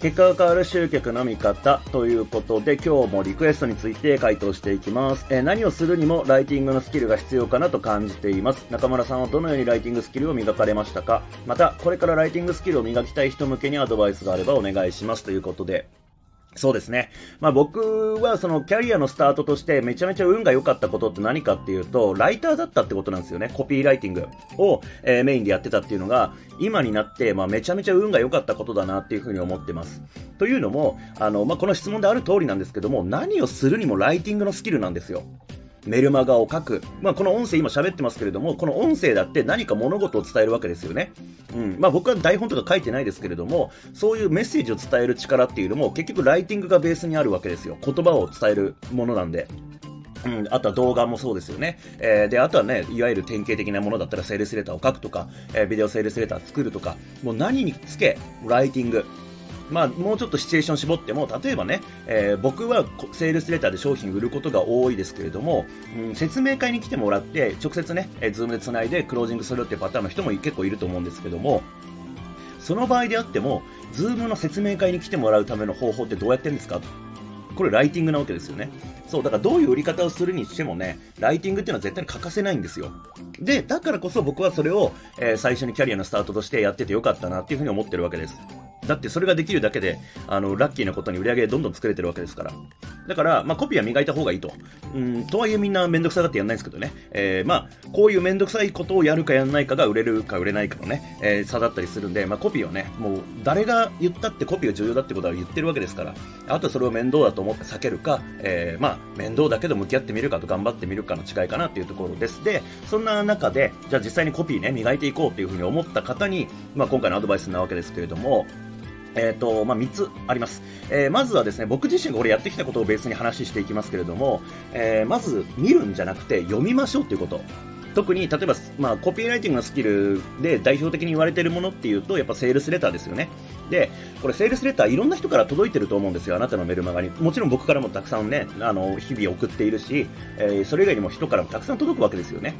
結果が変わる集客の見方ということで今日もリクエストについて回答していきます、えー、何をするにもライティングのスキルが必要かなと感じています。中村さんはどのようにライティングスキルを磨かれましたか？またこれからライティングスキルを磨きたい人向けにアドバイスがあればお願いします。ということで。そうですね。まあ僕はそのキャリアのスタートとしてめちゃめちゃ運が良かったことって何かっていうと、ライターだったってことなんですよね。コピーライティングを、えー、メインでやってたっていうのが、今になって、まあめちゃめちゃ運が良かったことだなっていうふうに思ってます。というのも、あの、まあこの質問である通りなんですけども、何をするにもライティングのスキルなんですよ。メルマガを書く。まあ、この音声今喋ってますけれども、この音声だって何か物事を伝えるわけですよね。うん。まあ、僕は台本とか書いてないですけれども、そういうメッセージを伝える力っていうのも、結局ライティングがベースにあるわけですよ。言葉を伝えるものなんで。うん、あとは動画もそうですよね。えー、で、あとはね、いわゆる典型的なものだったらセールスレターを書くとか、えー、ビデオセールスレター作るとか、もう何につけ、ライティング。まあ、もうちょっとシチュエーション絞っても、例えばね、えー、僕はセールスレターで商品売ることが多いですけれども、うん、説明会に来てもらって、直接ね、えー、ズームで繋いでクロージングするっていうパターンの人も結構いると思うんですけども、その場合であっても、ズームの説明会に来てもらうための方法ってどうやってるんですかと。これライティングなわけですよね。そう、だからどういう売り方をするにしてもね、ライティングっていうのは絶対に欠かせないんですよ。で、だからこそ僕はそれを、えー、最初にキャリアのスタートとしてやっててよかったなっていうふうに思ってるわけです。だってそれができるだけで、あの、ラッキーなことに売り上げどんどん作れてるわけですから。だから、まあ、コピーは磨いた方がいいと。うん、とはいえみんなめんどくさがってやんないんですけどね。えー、まあ、こういうめんどくさいことをやるかやんないかが売れるか売れないかのね、えー、差だったりするんで、まあ、コピーはね、もう、誰が言ったってコピーが重要だってことは言ってるわけですから、あとはそれを面倒だと思って避けるか、えー、まあ、面倒だけど向き合ってみるかと頑張ってみるかの違いかなっていうところです。で、そんな中で、じゃあ実際にコピーね、磨いていこうっていうふうに思った方に、まあ、今回のアドバイスなわけですけれども、え、ー、と、まあ、3つあります。えー、まずはですね、僕自身がこれやってきたことをベースに話していきますけれども、えー、まず見るんじゃなくて読みましょうっていうこと。特に、例えば、まあ、コピーライティングのスキルで代表的に言われているものっていうと、やっぱセールスレターですよね。で、これセールスレターいろんな人から届いてると思うんですよ、あなたのメルマガに。もちろん僕からもたくさんね、あの、日々送っているし、えー、それ以外にも人からもたくさん届くわけですよね。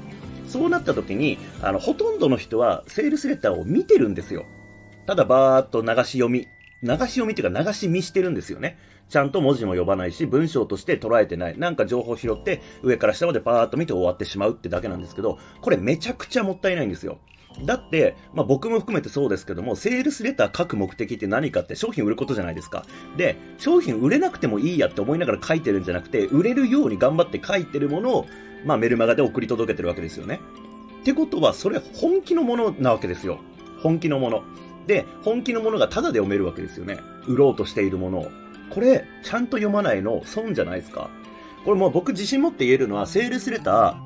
そうなった時に、あの、ほとんどの人はセールスレターを見てるんですよ。ただバーっと流し読み流し読みっていうか流し見してるんですよね。ちゃんと文字も呼ばないし、文章として捉えてない。なんか情報拾って、上から下までパーッと見て終わってしまうってだけなんですけど、これめちゃくちゃもったいないんですよ。だって、まあ、僕も含めてそうですけども、セールスレター書く目的って何かって商品売ることじゃないですか。で、商品売れなくてもいいやって思いながら書いてるんじゃなくて、売れるように頑張って書いてるものを、まあ、メルマガで送り届けてるわけですよね。ってことは、それ本気のものなわけですよ。本気のもの。で、本気のものがただで読めるわけですよね。売ろうとしているものを。これ、ちゃんと読まないの損じゃないですか。これもう僕自信持って言えるのは、セールスレタ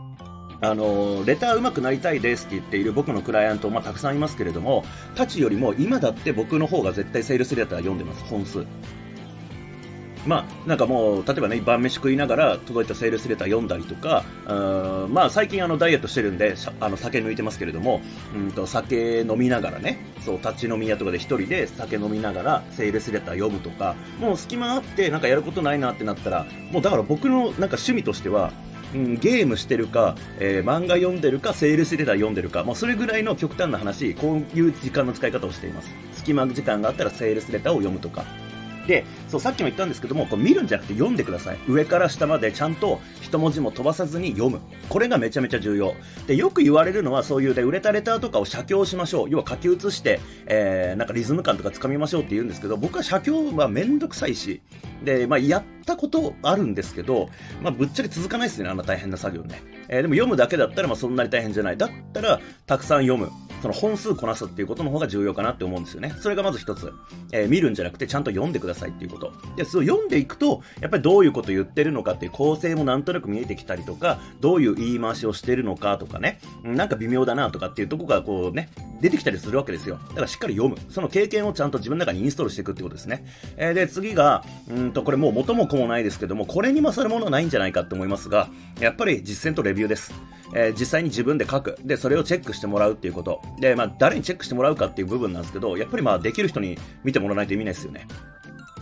ー、あの、レター上手くなりたいですって言っている僕のクライアント、まあ、たくさんいますけれども、たちよりも今だって僕の方が絶対セールスレター読んでます、本数。まあ、なんかもう、例えばね、晩飯食いながら届いたセールスレター読んだりとか、うんまあ、最近あの、ダイエットしてるんで、あの、酒抜いてますけれども、うんと、酒飲みながらね、そう、立ち飲み屋とかで一人で酒飲みながら、セールスレター読むとか、もう隙間あって、なんかやることないなってなったら、もうだから僕のなんか趣味としては、うん、ゲームしてるか、えー、漫画読んでるか、セールスレター読んでるか、もうそれぐらいの極端な話、こういう時間の使い方をしています。隙間時間があったらセールスレターを読むとか、で、そう、さっきも言ったんですけども、こう見るんじゃなくて読んでください。上から下までちゃんと一文字も飛ばさずに読む。これがめちゃめちゃ重要。で、よく言われるのはそういうで、売れたレターとかを写経しましょう。要は書き写して、えー、なんかリズム感とかつかみましょうって言うんですけど、僕は写経はめんどくさいし、で、まあ、やったことあるんですけど、まあ、ぶっちゃけ続かないですね、あんな大変な作業ね。えー、でも読むだけだったら、まあ、そんなに大変じゃない。だったら、たくさん読む。その本数こなすっていうことの方が重要かなって思うんですよね。それがまず一つ。えー、見るんじゃなくてちゃんと読んでくださいっていうこと。で、そう読んでいくと、やっぱりどういうこと言ってるのかっていう構成もなんとなく見えてきたりとか、どういう言い回しをしてるのかとかね、なんか微妙だなとかっていうとこがこうね、出てきたりするわけですよ。だからしっかり読む。その経験をちゃんと自分の中にインストールしていくってことですね。えー、で、次が、うんと、これもう元も子もないですけども、これに勝るものはないんじゃないかって思いますが、やっぱり実践とレビューです。えー、実際に自分で書く。で、それをチェックしてもらうっていうこと。で、まあ、誰にチェックしてもらうかっていう部分なんですけど、やっぱりまあ、できる人に見てもらわないと意味ないですよね。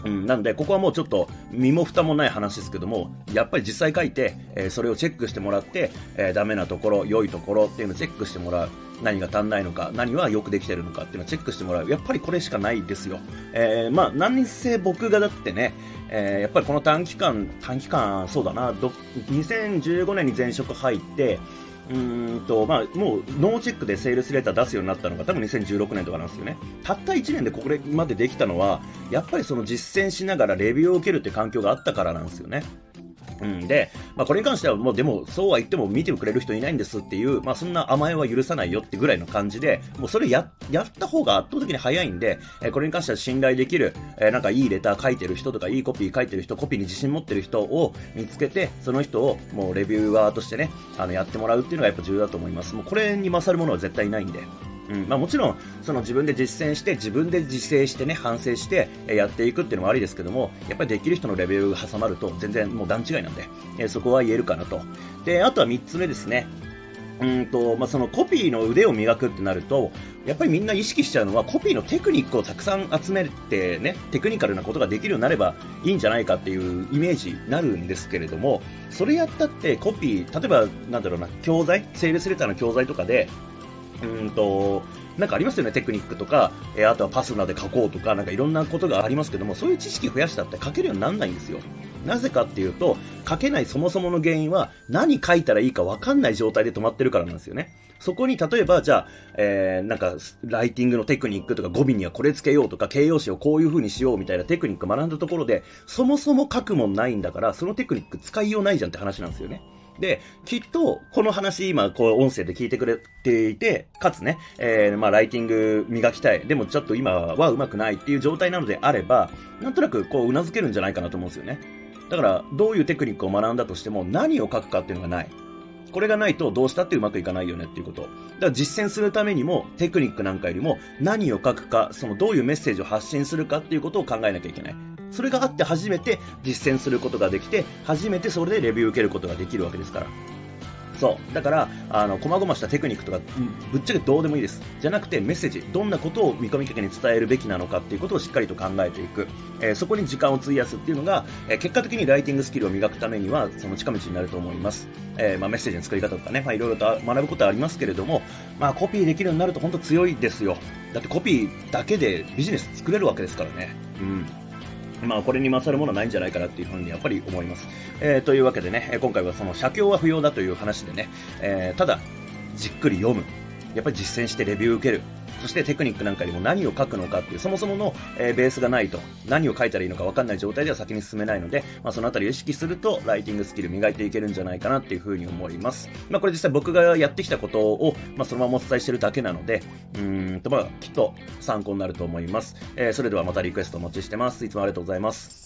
うん、なんで、ここはもうちょっと身も蓋もない話ですけども、やっぱり実際書いて、えー、それをチェックしてもらって、えー、ダメなところ、良いところっていうのをチェックしてもらう。何が足んないのか、何はよくできてるのかっていうのをチェックしてもらう。やっぱりこれしかないですよ。えー、まあ、何せ僕がだってね、えー、やっぱりこの短期間、短期間、そうだな、2015年に前職入って、うんと、まあ、もうノーチェックでセールスレター出すようになったのが多分2016年とかなんですよね。たった1年でこれまでできたのは、やっぱりその実践しながらレビューを受けるって環境があったからなんですよね。うん、で、まあ、これに関しては、もうでも、そうは言っても見てくれる人いないんですっていう、まあ、そんな甘えは許さないよってぐらいの感じで、もうそれや、やった方が圧倒的に早いんで、え、これに関しては信頼できる、え、なんかいいレター書いてる人とか、いいコピー書いてる人、コピーに自信持ってる人を見つけて、その人をもうレビューアーとしてね、あの、やってもらうっていうのがやっぱ重要だと思います。もうこれに勝るものは絶対ないんで。うん。まあ、もちろんその自分で実践して自分で自制してね反省してやっていくっていうのもありですけどもやっぱりできる人のレベルが挟まると全然もう段違いなんで、えそこは言えるかなと。であとは3つ目ですね。うんとまあ、そのコピーの腕を磨くってなると、やっぱりみんな意識しちゃうのは、コピーのテクニックをたくさん集めてね、テクニカルなことができるようになればいいんじゃないかっていうイメージになるんですけれども、それやったってコピー、例えばなんだろうな、教材、セールスレターの教材とかで、うんと、なんかありますよね、テクニックとか、えー、あとはパスナで書こうとか、なんかいろんなことがありますけども、そういう知識増やしたって書けるようにならないんですよ。なぜかっていうと、書けないそもそもの原因は、何書いたらいいか分かんない状態で止まってるからなんですよね。そこに、例えば、じゃあ、えー、なんか、ライティングのテクニックとか語尾にはこれつけようとか、形容詞をこういう風にしようみたいなテクニック学んだところで、そもそも書くもんないんだから、そのテクニック使いようないじゃんって話なんですよね。で、きっと、この話今、こう、音声で聞いてくれていて、かつね、えー、まあ、ライティング磨きたい。でも、ちょっと今は上手くないっていう状態なのであれば、なんとなく、こう、頷けるんじゃないかなと思うんですよね。だから、どういうテクニックを学んだとしても、何を書くかっていうのがない。これがないとどうしたってうまくいかないよねっていうこと。だから実践するためにもテクニックなんかよりも何を書くか、そのどういうメッセージを発信するかっていうことを考えなきゃいけない。それがあって初めて実践することができて、初めてそれでレビュー受けることができるわけですから。そう。だから、あの、細々したテクニックとか、ぶっちゃけどうでもいいです。じゃなくて、メッセージ、どんなことを見込み客に伝えるべきなのかっていうことをしっかりと考えていく。えー、そこに時間を費やすっていうのが、えー、結果的にライティングスキルを磨くためには、その近道になると思います。えー、まあ、メッセージの作り方とかね、まあ、いろいろと学ぶことはありますけれども、まあ、コピーできるようになると本当強いですよ。だってコピーだけでビジネス作れるわけですからね。うん。まあ、これに勝るものはないんじゃないかなっていうふうにやっぱり思います。えー、というわけでね、今回はその写経は不要だという話でね、えー、ただ、じっくり読む。やっぱり実践してレビュー受ける。そしてテクニックなんかにも何を書くのかっていう、そもそもの、え、ベースがないと、何を書いたらいいのか分かんない状態では先に進めないので、まあ、そのあたりを意識すると、ライティングスキル磨いていけるんじゃないかなっていうふうに思います。まあ、これ実際僕がやってきたことを、まあ、そのままお伝えしてるだけなので、うんと、まあ、きっと参考になると思います。えー、それではまたリクエストお待ちしてます。いつもありがとうございます。